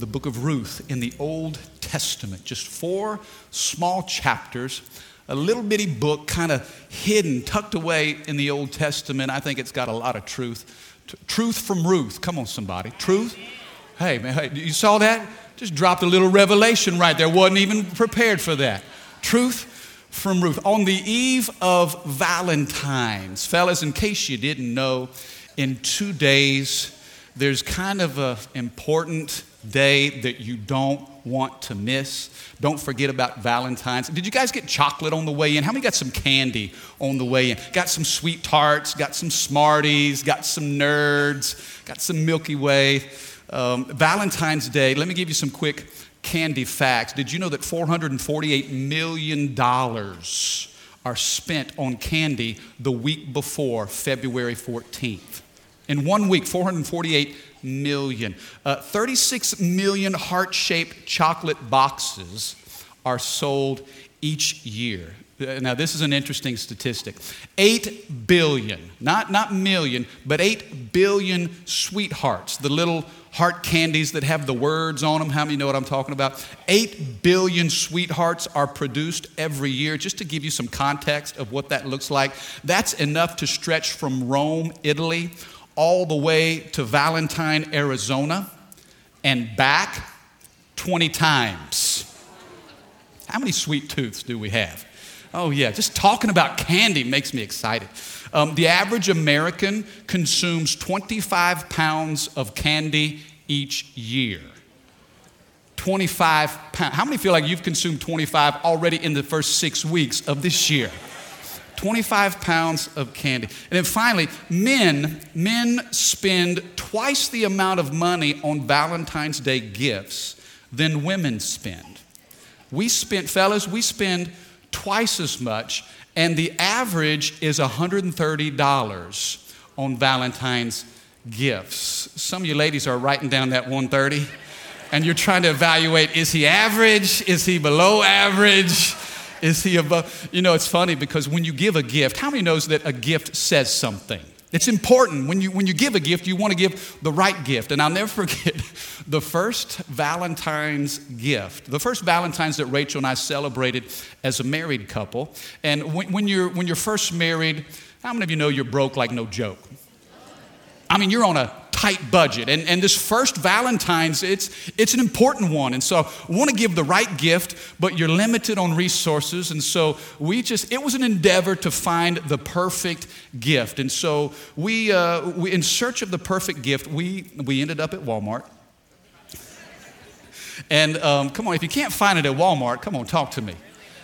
The book of Ruth in the Old Testament. Just four small chapters, a little bitty book, kind of hidden, tucked away in the Old Testament. I think it's got a lot of truth. T- truth from Ruth. Come on, somebody. Truth. Hey, man, hey, you saw that? Just dropped a little revelation right there. Wasn't even prepared for that. Truth from Ruth. On the eve of Valentine's, fellas, in case you didn't know, in two days, there's kind of an important day that you don't want to miss. Don't forget about Valentine's. Did you guys get chocolate on the way in? How many got some candy on the way in? Got some sweet tarts, got some Smarties, got some nerds, got some Milky Way. Um, Valentine's Day, let me give you some quick candy facts. Did you know that $448 million are spent on candy the week before February 14th? In one week, 448 million. Uh, 36 million heart shaped chocolate boxes are sold each year. Uh, Now, this is an interesting statistic. 8 billion, not, not million, but 8 billion sweethearts, the little heart candies that have the words on them. How many know what I'm talking about? 8 billion sweethearts are produced every year. Just to give you some context of what that looks like, that's enough to stretch from Rome, Italy, all the way to Valentine, Arizona, and back 20 times. How many sweet tooths do we have? Oh, yeah, just talking about candy makes me excited. Um, the average American consumes 25 pounds of candy each year. 25 pounds. How many feel like you've consumed 25 already in the first six weeks of this year? 25 pounds of candy. And then finally, men, men spend twice the amount of money on Valentine's Day gifts than women spend. We spend, fellas, we spend twice as much, and the average is $130 on Valentine's gifts. Some of you ladies are writing down that 130 and you're trying to evaluate is he average? Is he below average? Is he above? You know, it's funny because when you give a gift, how many knows that a gift says something? It's important when you when you give a gift, you want to give the right gift. And I'll never forget the first Valentine's gift, the first Valentine's that Rachel and I celebrated as a married couple. And when, when you're when you're first married, how many of you know you're broke like no joke? I mean, you're on a tight budget. And, and this first Valentine's, it's, it's an important one. And so I want to give the right gift, but you're limited on resources. And so we just, it was an endeavor to find the perfect gift. And so we, uh, we in search of the perfect gift, we, we ended up at Walmart. And um, come on, if you can't find it at Walmart, come on, talk to me.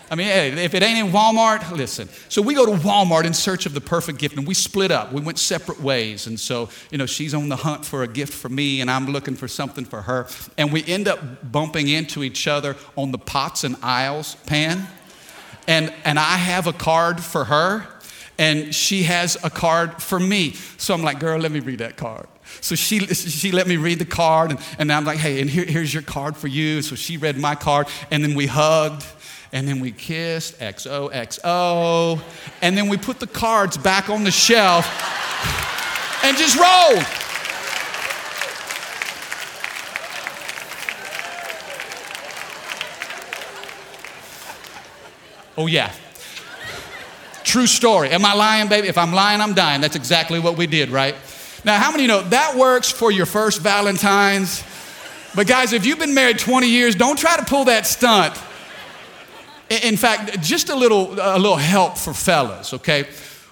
I mean, hey, if it ain't in Walmart, listen. So we go to Walmart in search of the perfect gift, and we split up. We went separate ways. And so, you know, she's on the hunt for a gift for me, and I'm looking for something for her. And we end up bumping into each other on the pots and aisles pan. And, and I have a card for her, and she has a card for me. So I'm like, girl, let me read that card. So she, she let me read the card, and, and I'm like, hey, and here, here's your card for you. So she read my card, and then we hugged, and then we kissed, XOXO, and then we put the cards back on the shelf and just rolled. Oh, yeah. True story. Am I lying, baby? If I'm lying, I'm dying. That's exactly what we did, right? Now, how many know that works for your first Valentine's? But, guys, if you've been married 20 years, don't try to pull that stunt. In fact, just a little, a little help for fellas, okay?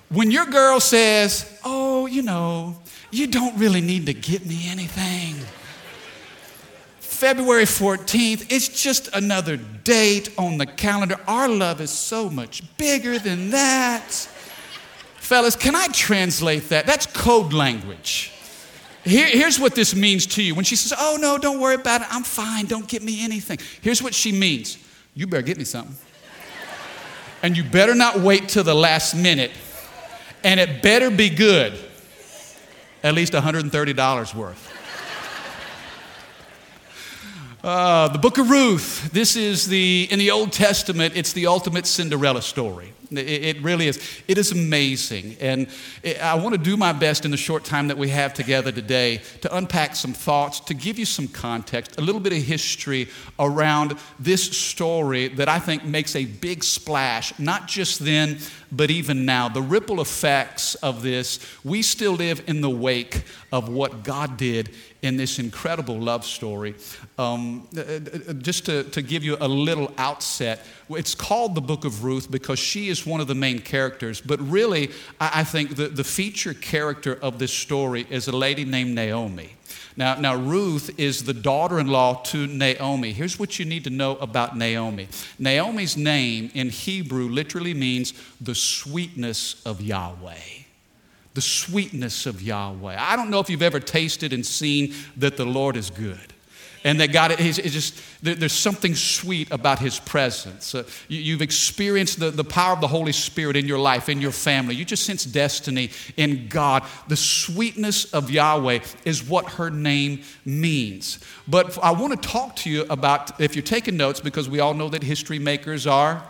When your girl says, Oh, you know, you don't really need to get me anything. February 14th, it's just another date on the calendar. Our love is so much bigger than that. Fellas, can I translate that? That's code language. Here, here's what this means to you. When she says, Oh, no, don't worry about it. I'm fine. Don't get me anything. Here's what she means You better get me something. And you better not wait till the last minute. And it better be good. At least $130 worth. Uh, the book of Ruth, this is the, in the Old Testament, it's the ultimate Cinderella story. It, really is. It is amazing. And I want to do my best in the short time that we have together today to unpack some thoughts, to give you some context, a little bit of history around this story that I think makes a big splash, not just then, but even now. The ripple effects of this, we still live in the wake of what God did in this incredible love story. Um, uh, uh, just to, to give you a little outset, it's called the book of Ruth because she is one of the main characters. But really, I, I think the, the feature character of this story is a lady named Naomi. Now, now, Ruth is the daughter in law to Naomi. Here's what you need to know about Naomi Naomi's name in Hebrew literally means the sweetness of Yahweh the sweetness of Yahweh. I don't know if you've ever tasted and seen that the Lord is good. And that God, is just, there's something sweet about His presence. Uh, you, have experienced the, the power of the Holy Spirit in your life, in your family. You just sense destiny in God. The sweetness of Yahweh is what her name means. But I want to talk to you about, if you're taking notes, because we all know that history makers are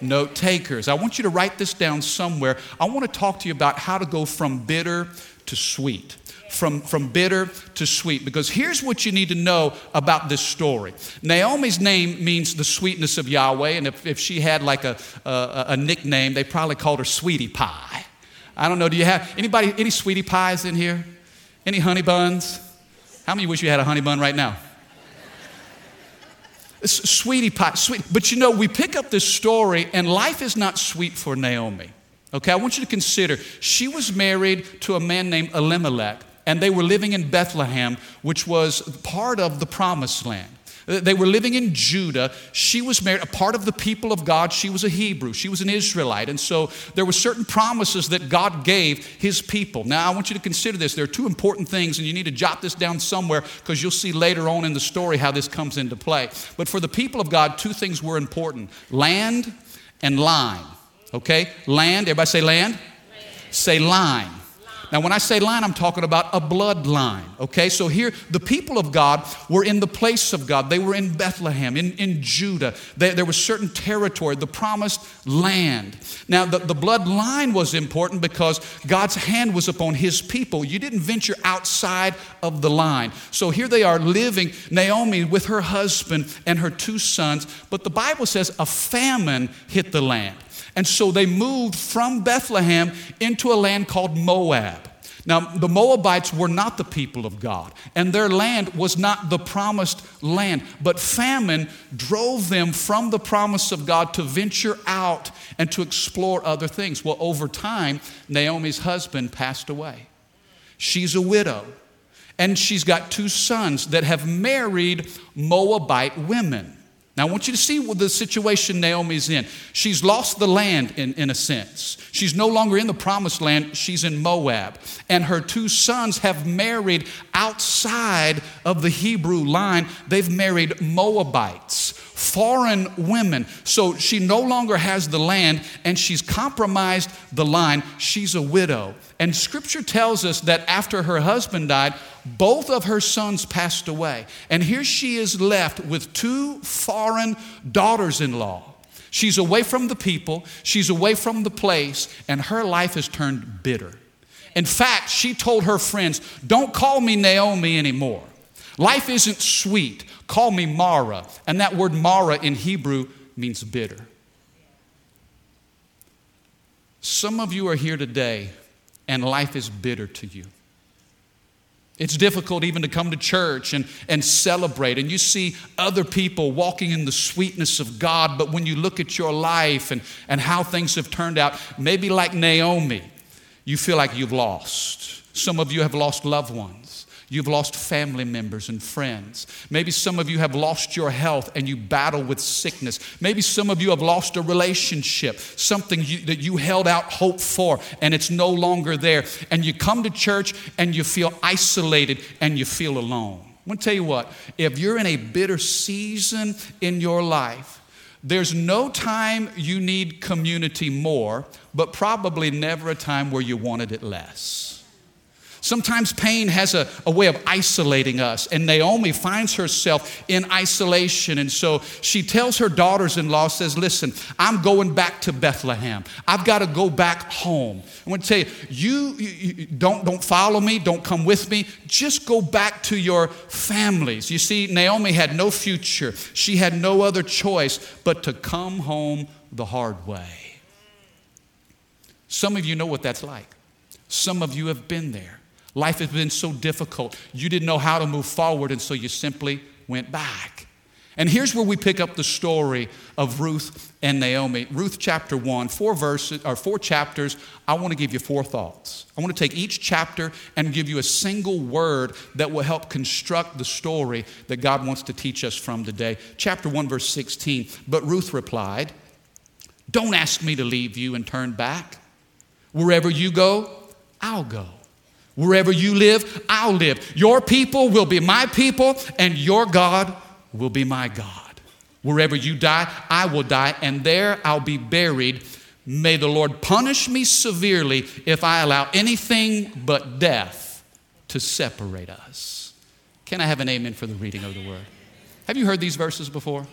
note takers. I want you to write this down somewhere. I want to talk to you about how to go from bitter to sweet. From, from bitter to sweet. Because here's what you need to know about this story. Naomi's name means the sweetness of Yahweh, and if, if she had like a, a, a nickname, they probably called her Sweetie Pie. I don't know, do you have anybody, any sweetie pies in here? Any honey buns? How many wish you had a honey bun right now? Sweetie pie, sweet. But you know, we pick up this story, and life is not sweet for Naomi. Okay, I want you to consider she was married to a man named Elimelech, and they were living in Bethlehem, which was part of the promised land. They were living in Judah. She was married, a part of the people of God. She was a Hebrew. She was an Israelite. And so there were certain promises that God gave his people. Now, I want you to consider this. There are two important things, and you need to jot this down somewhere because you'll see later on in the story how this comes into play. But for the people of God, two things were important land and line. Okay? Land, everybody say land? land. Say line. Now, when I say line, I'm talking about a bloodline. Okay, so here the people of God were in the place of God. They were in Bethlehem, in, in Judah. They, there was certain territory, the promised land. Now, the, the bloodline was important because God's hand was upon his people. You didn't venture outside of the line. So here they are living, Naomi with her husband and her two sons. But the Bible says a famine hit the land. And so they moved from Bethlehem into a land called Moab. Now, the Moabites were not the people of God, and their land was not the promised land, but famine drove them from the promise of God to venture out and to explore other things. Well, over time, Naomi's husband passed away. She's a widow, and she's got two sons that have married Moabite women. Now, I want you to see the situation Naomi's in. She's lost the land in, in a sense. She's no longer in the promised land, she's in Moab. And her two sons have married outside of the Hebrew line, they've married Moabites foreign women. So she no longer has the land and she's compromised the line. She's a widow. And scripture tells us that after her husband died, both of her sons passed away. And here she is left with two foreign daughters in law. She's away from the people, she's away from the place, and her life has turned bitter. In fact, she told her friends, Don't call me Naomi anymore. Life isn't sweet. Call me Mara. And that word Mara in Hebrew means bitter. Some of you are here today and life is bitter to you. It's difficult even to come to church and, and celebrate. And you see other people walking in the sweetness of God, but when you look at your life and, and how things have turned out, maybe like Naomi, you feel like you've lost. Some of you have lost loved ones. You've lost family members and friends. Maybe some of you have lost your health and you battle with sickness. Maybe some of you have lost a relationship, something you, that you held out hope for, and it's no longer there. And you come to church and you feel isolated and you feel alone. I'm gonna tell you what, if you're in a bitter season in your life, there's no time you need community more, but probably never a time where you wanted it less. Sometimes pain has a, a way of isolating us, and Naomi finds herself in isolation. And so she tells her daughters in law, says, Listen, I'm going back to Bethlehem. I've got to go back home. I want to tell you, you, you don't, don't follow me, don't come with me. Just go back to your families. You see, Naomi had no future, she had no other choice but to come home the hard way. Some of you know what that's like. Some of you have been there. Life has been so difficult. You didn't know how to move forward, and so you simply went back. And here's where we pick up the story of Ruth and Naomi. Ruth chapter 1, four verses or four chapters. I want to give you four thoughts. I want to take each chapter and give you a single word that will help construct the story that God wants to teach us from today. Chapter 1 verse 16. But Ruth replied, "Don't ask me to leave you and turn back. Wherever you go, I'll go." Wherever you live, I'll live. Your people will be my people, and your God will be my God. Wherever you die, I will die, and there I'll be buried. May the Lord punish me severely if I allow anything but death to separate us. Can I have an amen for the reading of the word? Have you heard these verses before?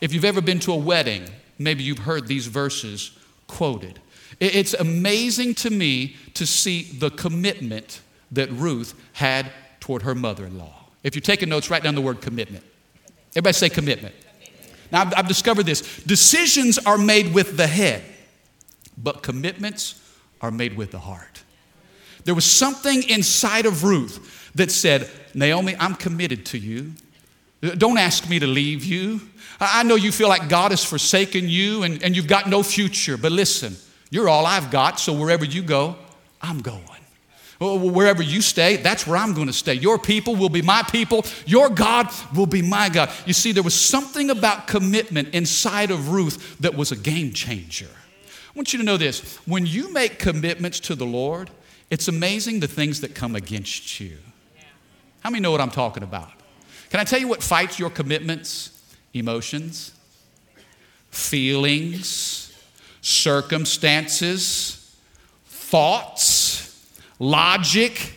If you've ever been to a wedding, maybe you've heard these verses quoted. It's amazing to me to see the commitment that Ruth had toward her mother in law. If you're taking notes, write down the word commitment. Everybody say commitment. Now, I've, I've discovered this decisions are made with the head, but commitments are made with the heart. There was something inside of Ruth that said, Naomi, I'm committed to you. Don't ask me to leave you. I know you feel like God has forsaken you and, and you've got no future, but listen, you're all I've got, so wherever you go, I'm going. Wherever you stay, that's where I'm going to stay. Your people will be my people. Your God will be my God. You see, there was something about commitment inside of Ruth that was a game changer. I want you to know this when you make commitments to the Lord, it's amazing the things that come against you. How many know what I'm talking about? Can I tell you what fights your commitments? Emotions, feelings, circumstances, thoughts, logic,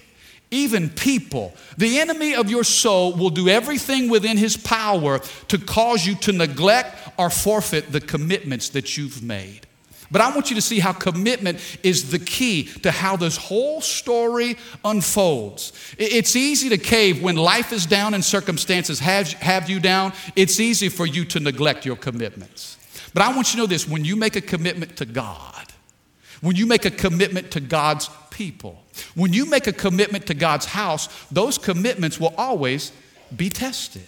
even people. The enemy of your soul will do everything within his power to cause you to neglect or forfeit the commitments that you've made. But I want you to see how commitment is the key to how this whole story unfolds. It's easy to cave when life is down and circumstances have, have you down. It's easy for you to neglect your commitments. But I want you to know this when you make a commitment to God, when you make a commitment to God's people, when you make a commitment to God's house, those commitments will always be tested.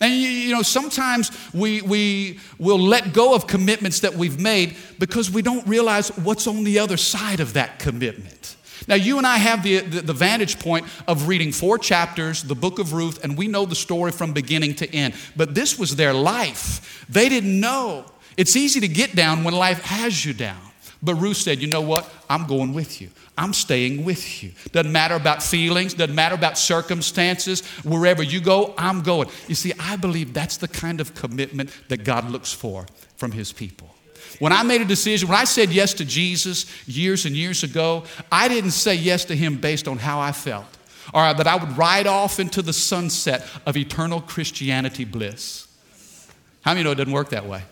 And you, you, know, sometimes we, we will let go of commitments that we've made because we don't realize what's on the other side of that commitment. Now, you and I have the, the, the, vantage point of reading four chapters, the book of Ruth, and we know the story from beginning to end. But this was their life. They didn't know. It's easy to get down when life has you down. But Ruth said, You know what? I'm going with you. I'm staying with you. Doesn't matter about feelings, doesn't matter about circumstances. Wherever you go, I'm going. You see, I believe that's the kind of commitment that God looks for from his people. When I made a decision, when I said yes to Jesus years and years ago, I didn't say yes to him based on how I felt or that I would ride off into the sunset of eternal Christianity bliss. How many know it doesn't work that way?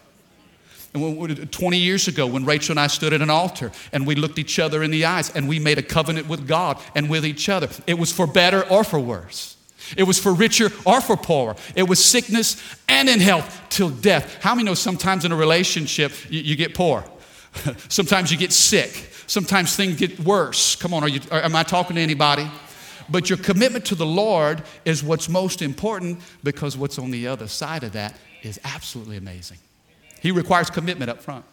20 years ago, when Rachel and I stood at an altar and we looked each other in the eyes and we made a covenant with God and with each other, it was for better or for worse. It was for richer or for poorer. It was sickness and in health till death. How many know sometimes in a relationship you, you get poor? sometimes you get sick. Sometimes things get worse. Come on, are you, are, am I talking to anybody? But your commitment to the Lord is what's most important because what's on the other side of that is absolutely amazing. He requires commitment up front.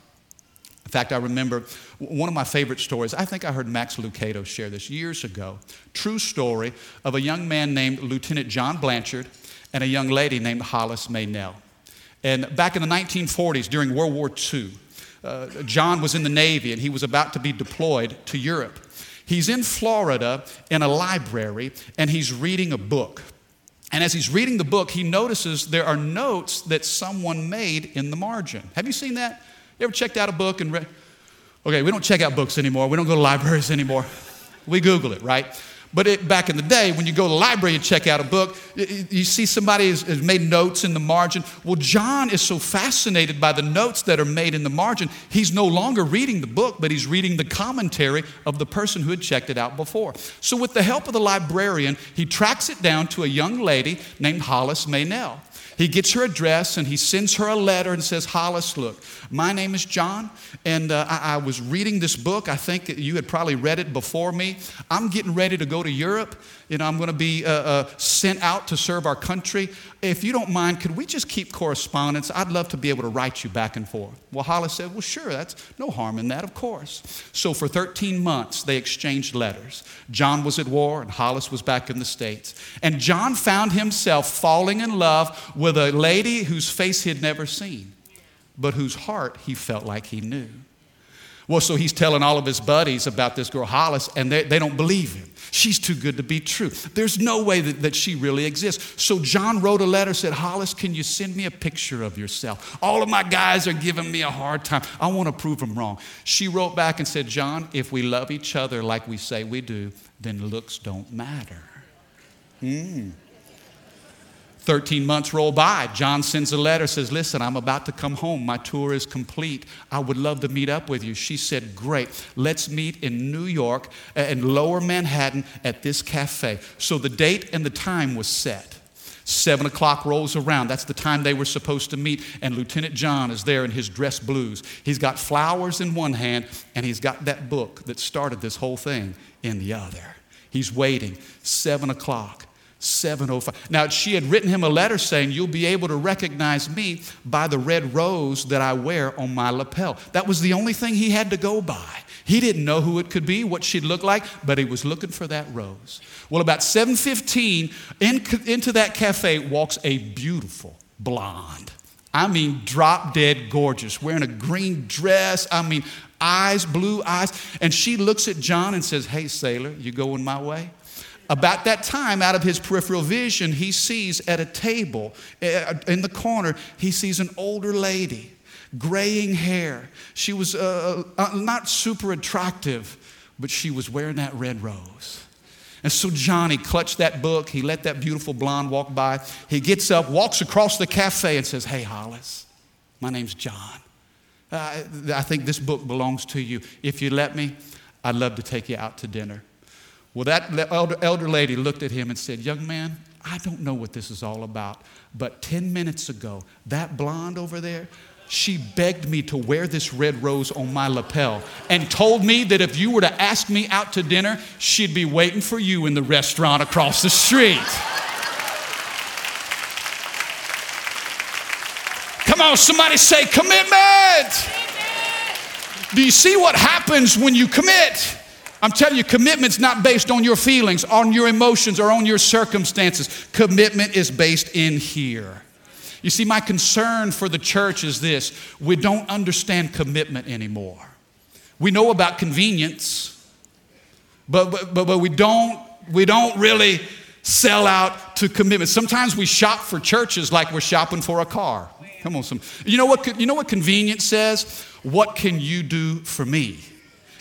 In fact, I remember one of my favorite stories. I think I heard Max Lucado share this years ago. True story of a young man named Lieutenant John Blanchard and a young lady named Hollis Maynell. And back in the 1940s, during World War II, uh, John was in the Navy and he was about to be deployed to Europe. He's in Florida in a library and he's reading a book. And as he's reading the book, he notices there are notes that someone made in the margin. Have you seen that? You ever checked out a book and read? Okay, we don't check out books anymore. We don't go to libraries anymore. We Google it, right? But it, back in the day, when you go to the library and check out a book, you see somebody has, has, made notes in the margin. Well, John is so fascinated by the notes that are made in the margin, he's no longer reading the book, but he's reading the commentary of the person who had checked it out before. So, with the help of the librarian, he tracks it down to a young lady named Hollis Maynell. He gets her address and he sends her a letter and says, Hollis, look, my name is John, and uh, I, I, was reading this book. I think you had probably read it before me. I'm getting ready to go to Europe. You know, I'm going to be uh, uh, sent out to serve our country. If you don't mind, could we just keep correspondence? I'd love to be able to write you back and forth. Well, Hollis said, Well, sure, that's no harm in that, of course. So for 13 months, they exchanged letters. John was at war, and Hollis was back in the States. And John found himself falling in love with a lady whose face he'd never seen, but whose heart he felt like he knew. Well, so he's telling all of his buddies about this girl, Hollis, and they, they don't believe him. She's too good to be true. There's no way that, that she really exists. So John wrote a letter, said, Hollis, can you send me a picture of yourself? All of my guys are giving me a hard time. I want to prove them wrong. She wrote back and said, John, if we love each other like we say we do, then looks don't matter. Hmm. 13 months roll by. John sends a letter, says, Listen, I'm about to come home. My tour is complete. I would love to meet up with you. She said, Great. Let's meet in New York, uh, in lower Manhattan, at this cafe. So the date and the time was set. Seven o'clock rolls around. That's the time they were supposed to meet. And Lieutenant John is there in his dress blues. He's got flowers in one hand, and he's got that book that started this whole thing in the other. He's waiting. Seven o'clock. 705. Now, she had written him a letter saying, You'll be able to recognize me by the red rose that I wear on my lapel. That was the only thing he had to go by. He didn't know who it could be, what she'd look like, but he was looking for that rose. Well, about 7:15, in, into that cafe walks a beautiful blonde. I mean, drop dead gorgeous, wearing a green dress. I mean, eyes, blue eyes. And she looks at John and says, Hey, sailor, you going my way? About that time, out of his peripheral vision, he sees at a table eh, in the corner, he sees an older lady, graying hair. She was uh, uh, not super attractive, but she was wearing that red rose. And so Johnny clutched that book. He let that beautiful blonde walk by. He gets up, walks across the cafe, and says, Hey, Hollis, my name's John. Uh, I think this book belongs to you. If you let me, I'd love to take you out to dinner. Well, that elder, elder lady looked at him and said, Young man, I don't know what this is all about, but 10 minutes ago, that blonde over there, she begged me to wear this red rose on my lapel and told me that if you were to ask me out to dinner, she'd be waiting for you in the restaurant across the street. Come on, somebody say commitment. Do you see what happens when you commit? I'm telling you, commitment's not based on your feelings, on your emotions, or on your circumstances. Commitment is based in here. You see, my concern for the church is this we don't understand commitment anymore. We know about convenience, but, but, but, but we, don't, we don't really sell out to commitment. Sometimes we shop for churches like we're shopping for a car. Come on, some. You know what? You know what convenience says? What can you do for me?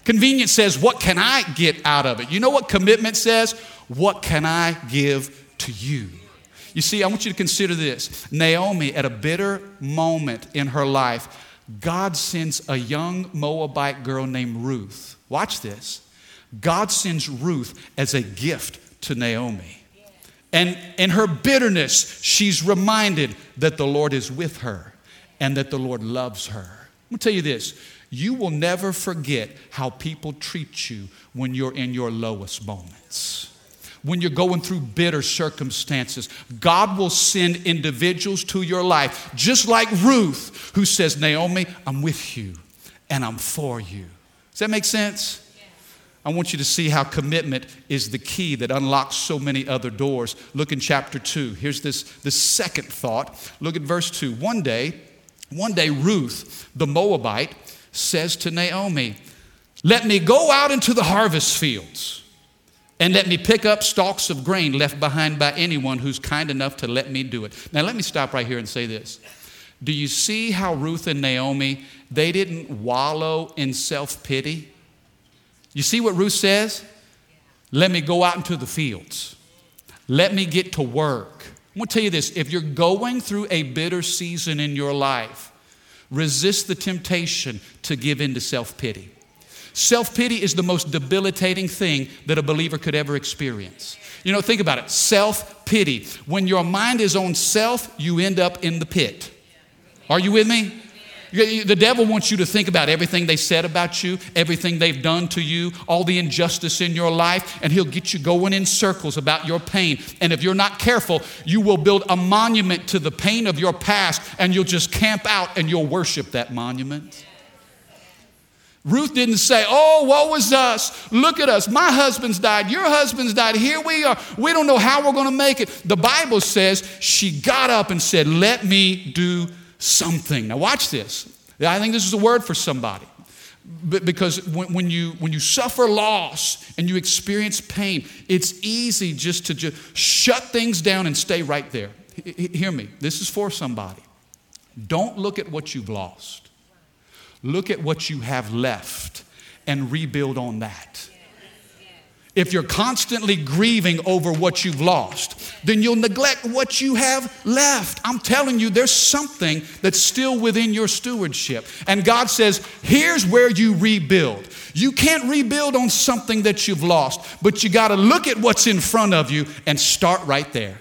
Convenience says, What can I get out of it? You know what commitment says? What can I give to you? You see, I want you to consider this. Naomi, at a bitter moment in her life, God sends a young Moabite girl named Ruth. Watch this. God sends Ruth as a gift to Naomi. And in her bitterness, she's reminded that the Lord is with her and that the Lord loves her. I'm gonna tell you this you will never forget how people treat you when you're in your lowest moments. When you're going through bitter circumstances, God will send individuals to your life, just like Ruth, who says, Naomi, I'm with you. and I'm for you. Does that make sense? I want you to see how commitment is the key that unlocks so many other doors. Look in chapter 2. Here's this the second thought. Look at verse 2. One day, one day Ruth, the Moabite, says to Naomi, "Let me go out into the harvest fields." And let me pick up stalks of grain left behind by anyone who's kind enough to let me do it. Now, let me stop right here and say this. Do you see how Ruth and Naomi, they didn't wallow in self pity? You see what Ruth says? Let me go out into the fields. Let me get to work. I'm to tell you this if you're going through a bitter season in your life, resist the temptation to give in to self pity. Self pity is the most debilitating thing that a believer could ever experience. You know, think about it self pity. When your mind is on self, you end up in the pit. Are you with me? The devil wants you to think about everything they said about you, everything they've done to you, all the injustice in your life, and he'll get you going in circles about your pain. And if you're not careful, you will build a monument to the pain of your past, and you'll just camp out and you'll worship that monument. Ruth didn't say, Oh, woe is us. Look at us. My husband's died. Your husband's died. Here we are. We don't know how we're going to make it. The Bible says she got up and said, Let me do something. Now, watch this. I think this is a word for somebody. Because when, you, when you suffer loss and you experience pain, it's easy just to just shut things down and stay right there. Hear me. This is for somebody. Don't look at what you've lost. Look at what you have left and rebuild on that. If you're constantly grieving over what you've lost, then you'll neglect what you have left. I'm telling you, there's something that's still within your stewardship. And God says, here's where you rebuild. You can't rebuild on something that you've lost, but you got to look at what's in front of you and start right there.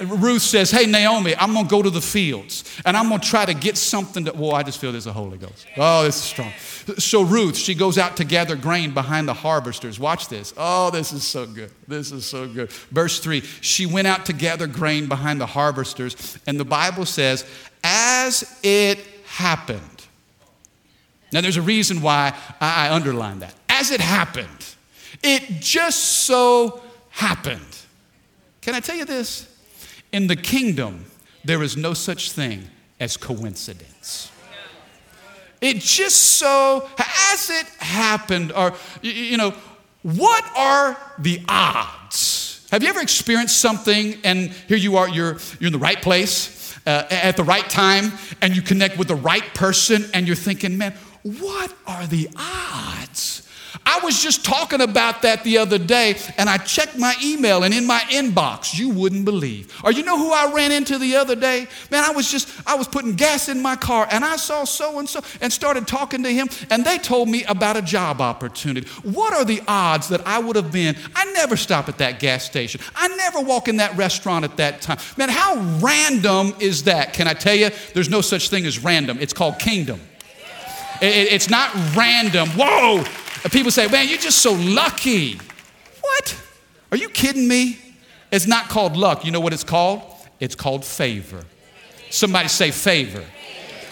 Ruth says, Hey, Naomi, I'm going to go to the fields and I'm going to try to get something that, well, I just feel there's a Holy Ghost. Oh, this is strong. So Ruth, she goes out to gather grain behind the harvesters. Watch this. Oh, this is so good. This is so good. Verse 3 She went out to gather grain behind the harvesters, and the Bible says, As it happened. Now, there's a reason why I underline that. As it happened, it just so happened. Can I tell you this? In the kingdom, there is no such thing as coincidence. It just so, as it happened, or, you know, what are the odds? Have you ever experienced something and here you are, you're, you're in the right place uh, at the right time and you connect with the right person and you're thinking, man, what are the odds? I was just talking about that the other day, and I checked my email, and in my inbox, you wouldn't believe. Or you know who I ran into the other day? Man, I was just, I was putting gas in my car, and I saw so and so, and started talking to him, and they told me about a job opportunity. What are the odds that I would have been? I never stop at that gas station. I never walk in that restaurant at that time. Man, how random is that? Can I tell you? There's no such thing as random. It's called kingdom. It's not random. Whoa, people say, man, you're just so lucky. What? Are you kidding me? It's not called luck. You know what it's called? It's called favor. Somebody say favor.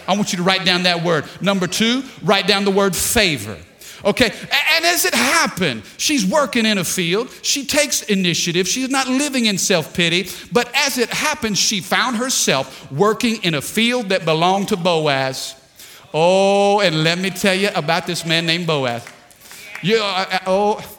I want you to write down that word. Number two, write down the word favor. Okay, and as it happened, she's working in a field. She takes initiative. She's not living in self pity. But as it happened, she found herself working in a field that belonged to Boaz. Oh, and let me tell you about this man named Boaz. Uh, oh.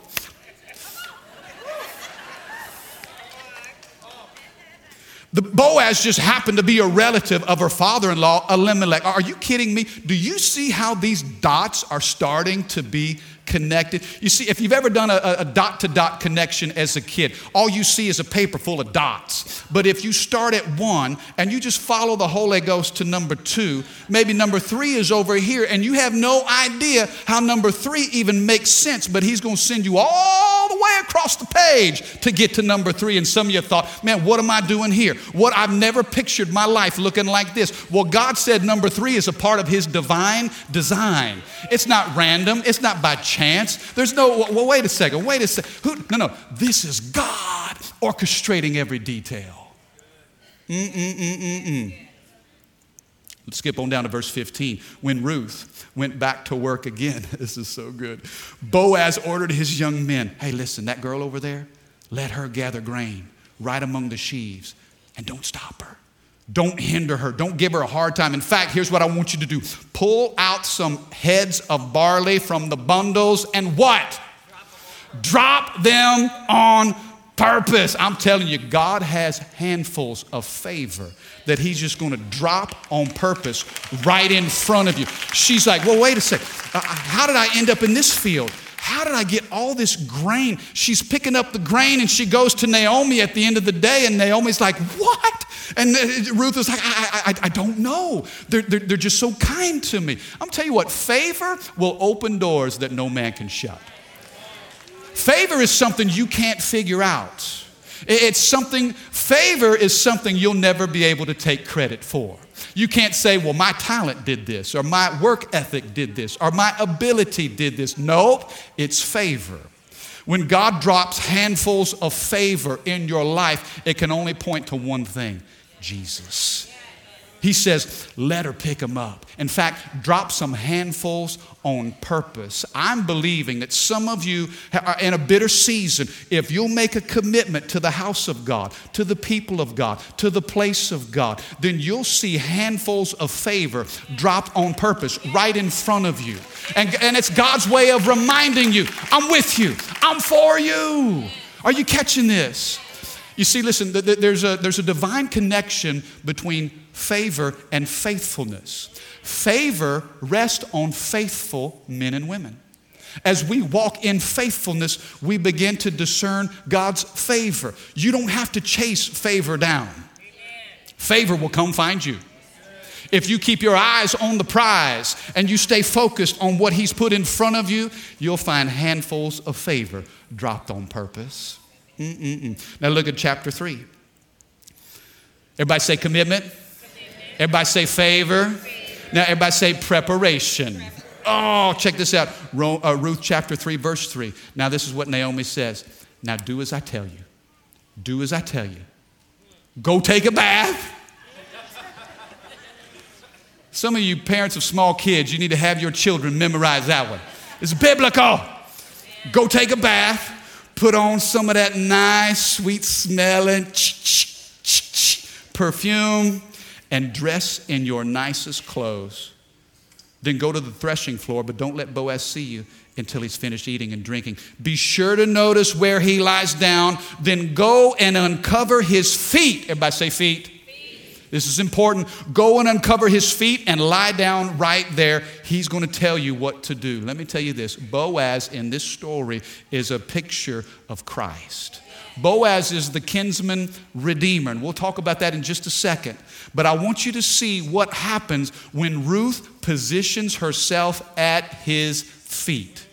The Boaz just happened to be a relative of her father in law, Elimelech. Are you kidding me? Do you see how these dots are starting to be connected. You see, if you've ever done a dot to dot connection as a kid, all you see is a paper full of dots. But if you start at one and you just follow the Holy Ghost to number two, maybe number three is over here, and you have no idea how number three even makes sense, but He's going to send you all the way across the page to get to number three. And some of you thought, man, what am I doing here? What I've never pictured my life looking like this. Well, God said number three is a part of His divine design. It's not random, it's not by chance chance. There's no, well, wait a second, wait a second. Who, no, no, this is God orchestrating every detail. Mm-mm-mm-mm-mm. Let's skip on down to verse 15. When Ruth went back to work again, this is so good. Boaz ordered his young men, hey, listen, that girl over there, let her gather grain right among the sheaves and don't stop her. Don't hinder her. Don't give her a hard time. In fact, here's what I want you to do pull out some heads of barley from the bundles and what? Drop them on purpose. I'm telling you, God has handfuls of favor that He's just going to drop on purpose right in front of you. She's like, well, wait a sec. Uh, uh, how did I end up in this field? How did I get all this grain? She's picking up the grain and she goes to Naomi at the end of the day, and Naomi's like, What? And uh, Ruth is like, I, I, I don't know. They're, they're, they're just so kind to me. I'm telling you what, favor will open doors that no man can shut. Favor is something you can't figure out. It's something, favor is something you'll never be able to take credit for. You can't say, well, my talent did this, or my work ethic did this, or my ability did this. Nope, it's favor. When God drops handfuls of favor in your life, it can only point to one thing Jesus. He says, let her pick them up. In fact, drop some handfuls on purpose. I'm believing that some of you are in a bitter season. If you'll make a commitment to the house of God, to the people of God, to the place of God, then you'll see handfuls of favor dropped on purpose right in front of you. And, and it's God's way of reminding you, I'm with you, I'm for you. Are you catching this? You see, listen, there's a, there's a divine connection between favor and faithfulness. Favor rests on faithful men and women. As we walk in faithfulness, we begin to discern God's favor. You don't have to chase favor down, favor will come find you. If you keep your eyes on the prize and you stay focused on what He's put in front of you, you'll find handfuls of favor dropped on purpose. Mm-mm-mm. Now look at chapter 3. Everybody say commitment. Everybody say favor. Now, everybody say preparation. Oh, check this out. Uh, Ruth chapter 3, verse 3. Now, this is what Naomi says. Now, do as I tell you. Do as I tell you. Go take a bath. Some of you parents of small kids, you need to have your children memorize that one. It's biblical. Go take a bath. Put on some of that nice, sweet smelling perfume and dress in your nicest clothes. Then go to the threshing floor, but don't let Boaz see you until he's finished eating and drinking. Be sure to notice where he lies down. Then go and uncover his feet. Everybody say feet. This is important. Go and uncover his feet and lie down right there. He's going to tell you what to do. Let me tell you this Boaz in this story is a picture of Christ. Boaz is the kinsman redeemer, and we'll talk about that in just a second. But I want you to see what happens when Ruth positions herself at his feet.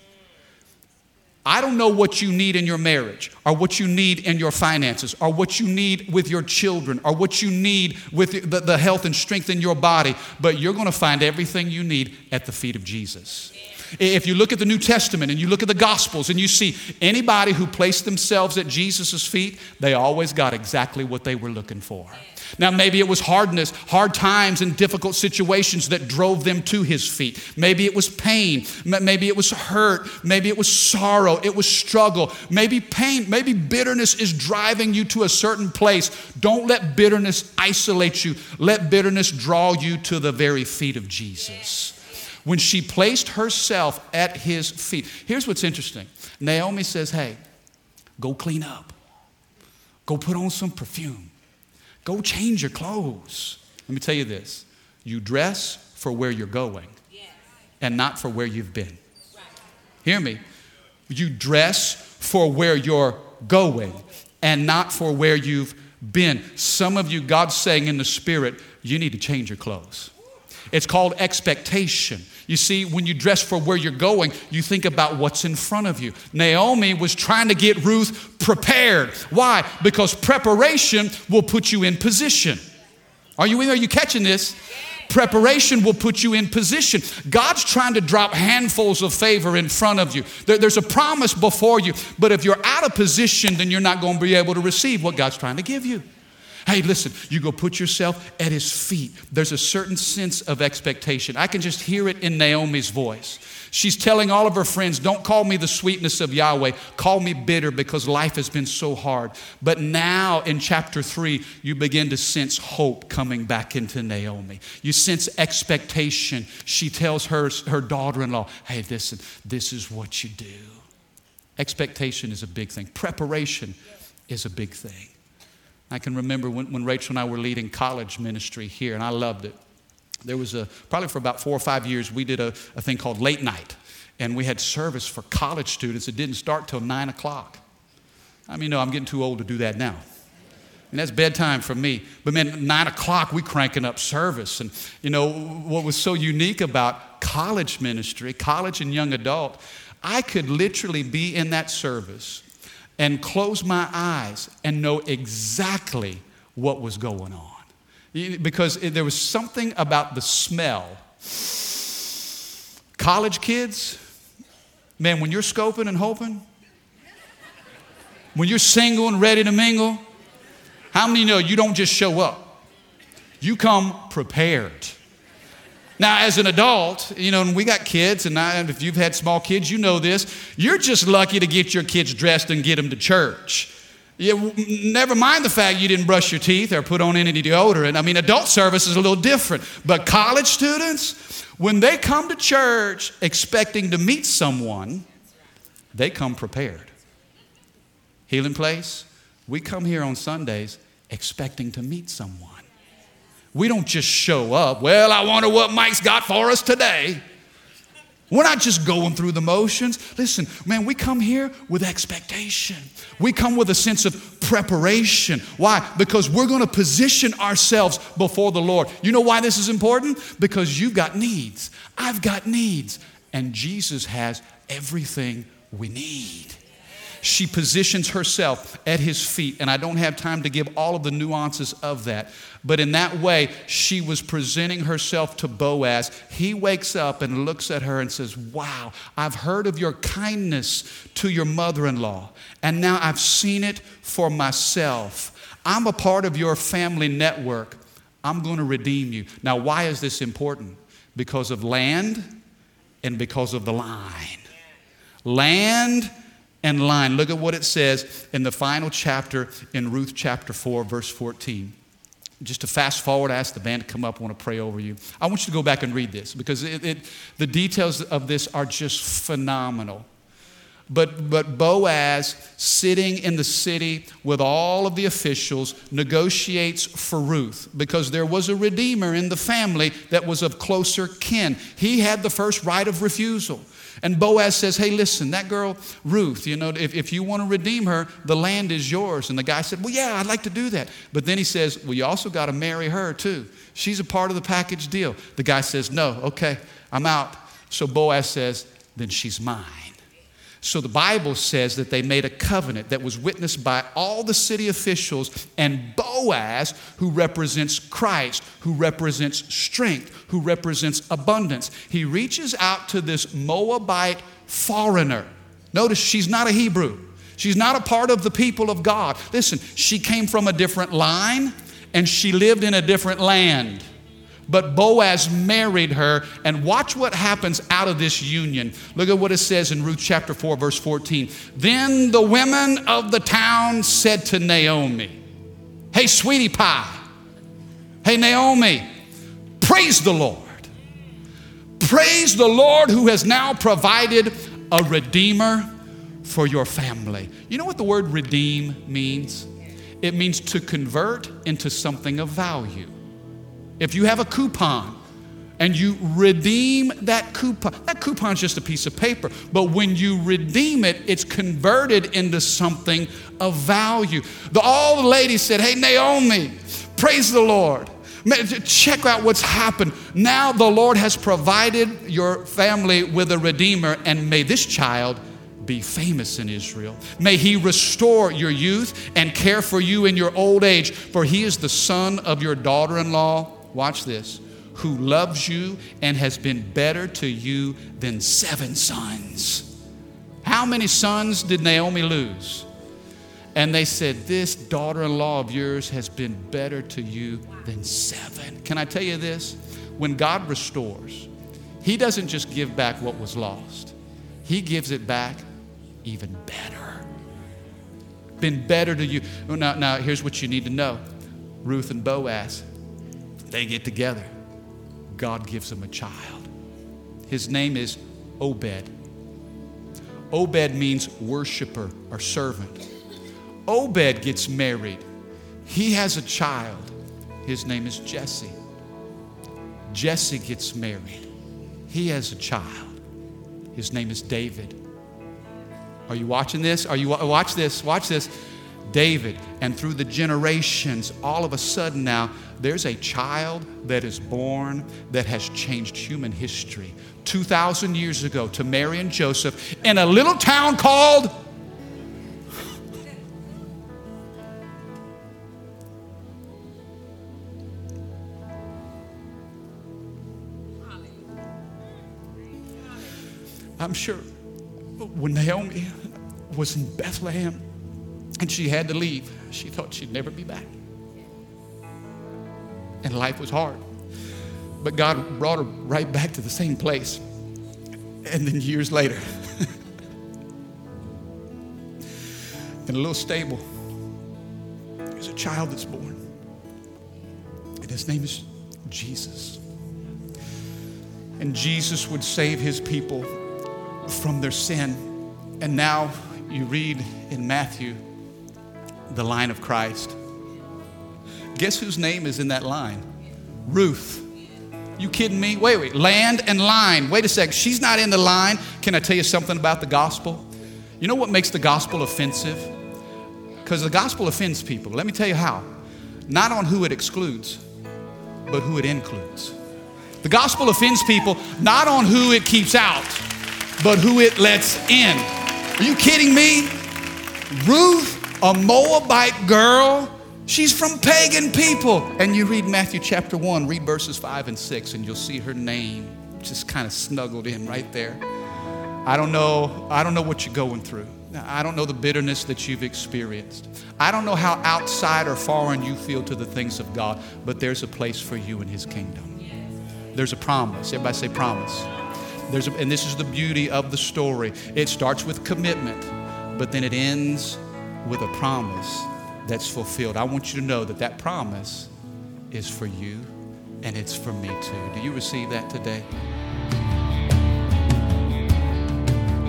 I don't know what you need in your marriage, or what you need in your finances, or what you need with your children, or what you need with the, the health and strength in your body, but you're going to find everything you need at the feet of Jesus. If you look at the New Testament and you look at the Gospels and you see anybody who placed themselves at Jesus' feet, they always got exactly what they were looking for. Now, maybe it was hardness, hard times, and difficult situations that drove them to his feet. Maybe it was pain. Maybe it was hurt. Maybe it was sorrow. It was struggle. Maybe pain. Maybe bitterness is driving you to a certain place. Don't let bitterness isolate you. Let bitterness draw you to the very feet of Jesus when she placed herself at his feet. Here's what's interesting Naomi says, Hey, go clean up, go put on some perfume, go change your clothes. Let me tell you this you dress for where you're going and not for where you've been. Hear me. You dress for where you're going and not for where you've been. Some of you, God's saying in the spirit, you need to change your clothes. It's called expectation. You see, when you dress for where you're going, you think about what's in front of you. Naomi was trying to get Ruth prepared. Why? Because preparation will put you in position. Are you Are you catching this? Preparation will put you in position. God's trying to drop handfuls of favor in front of you. There, there's a promise before you, but if you're out of position, then you're not going to be able to receive what God's trying to give you. Hey, listen, you go put yourself at his feet. There's a certain sense of expectation. I can just hear it in Naomi's voice. She's telling all of her friends, Don't call me the sweetness of Yahweh. Call me bitter because life has been so hard. But now in chapter three, you begin to sense hope coming back into Naomi. You sense expectation. She tells her, her daughter in law, Hey, listen, this is what you do. Expectation is a big thing, preparation is a big thing. I can remember when, when Rachel and I were leading college ministry here, and I loved it there was a, probably for about four or five years, we did a, a thing called late night. And we had service for college students. It didn't start till nine o'clock. I mean, no, I'm getting too old to do that now. And that's bedtime for me. But man, nine o'clock, we cranking up service. And you know, what was so unique about college ministry, college and young adult, I could literally be in that service and close my eyes and know exactly what was going on because there was something about the smell. College kids, man, when you're scoping and hoping, when you're single and ready to mingle, how many know you don't just show up? You come prepared. Now, as an adult, you know, and we got kids, and I, if you've had small kids, you know this. You're just lucky to get your kids dressed and get them to church. You, never mind the fact you didn't brush your teeth or put on any deodorant. I mean, adult service is a little different. But college students, when they come to church expecting to meet someone, they come prepared. Healing Place, we come here on Sundays expecting to meet someone. We don't just show up, well, I wonder what Mike's got for us today. We're not just going through the motions. Listen, man, we come here with expectation. We come with a sense of preparation. Why? Because we're going to position ourselves before the Lord. You know why this is important? Because you've got needs. I've got needs. And Jesus has everything we need. She positions herself at his feet, and I don't have time to give all of the nuances of that. But in that way, she was presenting herself to Boaz. He wakes up and looks at her and says, Wow, I've heard of your kindness to your mother in law, and now I've seen it for myself. I'm a part of your family network. I'm going to redeem you. Now, why is this important? Because of land and because of the line. Land and line. Look at what it says in the final chapter in Ruth chapter 4, verse 14. Just to fast forward, I ask the band to come up. I want to pray over you. I want you to go back and read this because it, it, the details of this are just phenomenal. But, but Boaz, sitting in the city with all of the officials, negotiates for Ruth because there was a redeemer in the family that was of closer kin. He had the first right of refusal. And Boaz says, Hey, listen, that girl, Ruth, you know, if, if you want to redeem her, the land is yours. And the guy said, Well, yeah, I'd like to do that. But then he says, Well, you also got to marry her, too. She's a part of the package deal. The guy says, No, okay, I'm out. So Boaz says, Then she's mine. So the Bible says that they made a covenant that was witnessed by all the city officials and Boaz, who represents Christ, who represents strength, who represents abundance. He reaches out to this Moabite foreigner. Notice she's not a Hebrew. She's not a part of the people of God. Listen, she came from a different line and she lived in a different land. But Boaz married her, and watch what happens out of this union. Look at what it says in Ruth chapter 4, verse 14. Then the women of the town said to Naomi, Hey, sweetie pie. Hey, Naomi, praise the Lord. Praise the Lord who has now provided a redeemer for your family. You know what the word redeem means? It means to convert into something of value. If you have a coupon and you redeem that coupon, that coupon's just a piece of paper, but when you redeem it, it's converted into something of value. The, all the ladies said, Hey, Naomi, praise the Lord. Check out what's happened. Now the Lord has provided your family with a redeemer, and may this child be famous in Israel. May he restore your youth and care for you in your old age, for he is the son of your daughter in law watch this, who loves you and has been better to you than seven sons. How many sons did Naomi lose? And they said, This daughter in law of yours has been better to you than seven. Can I tell you this? When God restores, He doesn't just give back what was lost, He gives it back even better. Been better to you. Now, now here's what you need to know Ruth and Boaz, they get together. God gives them a child. His name is Obed. Obed means worshiper or servant. Obed gets married. He has a child. His name is Jesse. Jesse gets married. He has a child. His name is David. Are you watching this? Are you watch this? Watch this. David, and through the generations, all of a sudden now, there's a child that is born that has changed human history. 2,000 years ago to Mary and Joseph in a little town called. I'm sure when Naomi was in Bethlehem, and she had to leave. She thought she'd never be back. And life was hard. But God brought her right back to the same place. And then years later, in a little stable, there's a child that's born. And his name is Jesus. And Jesus would save his people from their sin. And now you read in Matthew the line of Christ. Guess whose name is in that line? Ruth. You kidding me? Wait, wait. Land and line. Wait a sec. She's not in the line. Can I tell you something about the gospel? You know what makes the gospel offensive? Because the gospel offends people. Let me tell you how. Not on who it excludes, but who it includes. The gospel offends people not on who it keeps out, but who it lets in. Are you kidding me? Ruth a Moabite girl. She's from pagan people. And you read Matthew chapter 1, read verses 5 and 6, and you'll see her name just kind of snuggled in right there. I don't know, I don't know what you're going through. I don't know the bitterness that you've experienced. I don't know how outside or foreign you feel to the things of God, but there's a place for you in His kingdom. There's a promise. Everybody say promise. There's a, and this is the beauty of the story. It starts with commitment, but then it ends with a promise that's fulfilled. I want you to know that that promise is for you and it's for me too. Do you receive that today?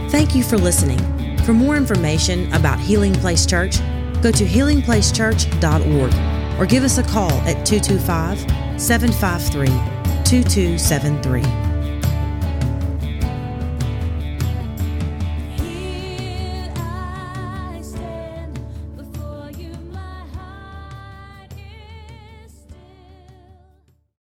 Thank you for listening. For more information about Healing Place Church, go to healingplacechurch.org or give us a call at 225 753 2273.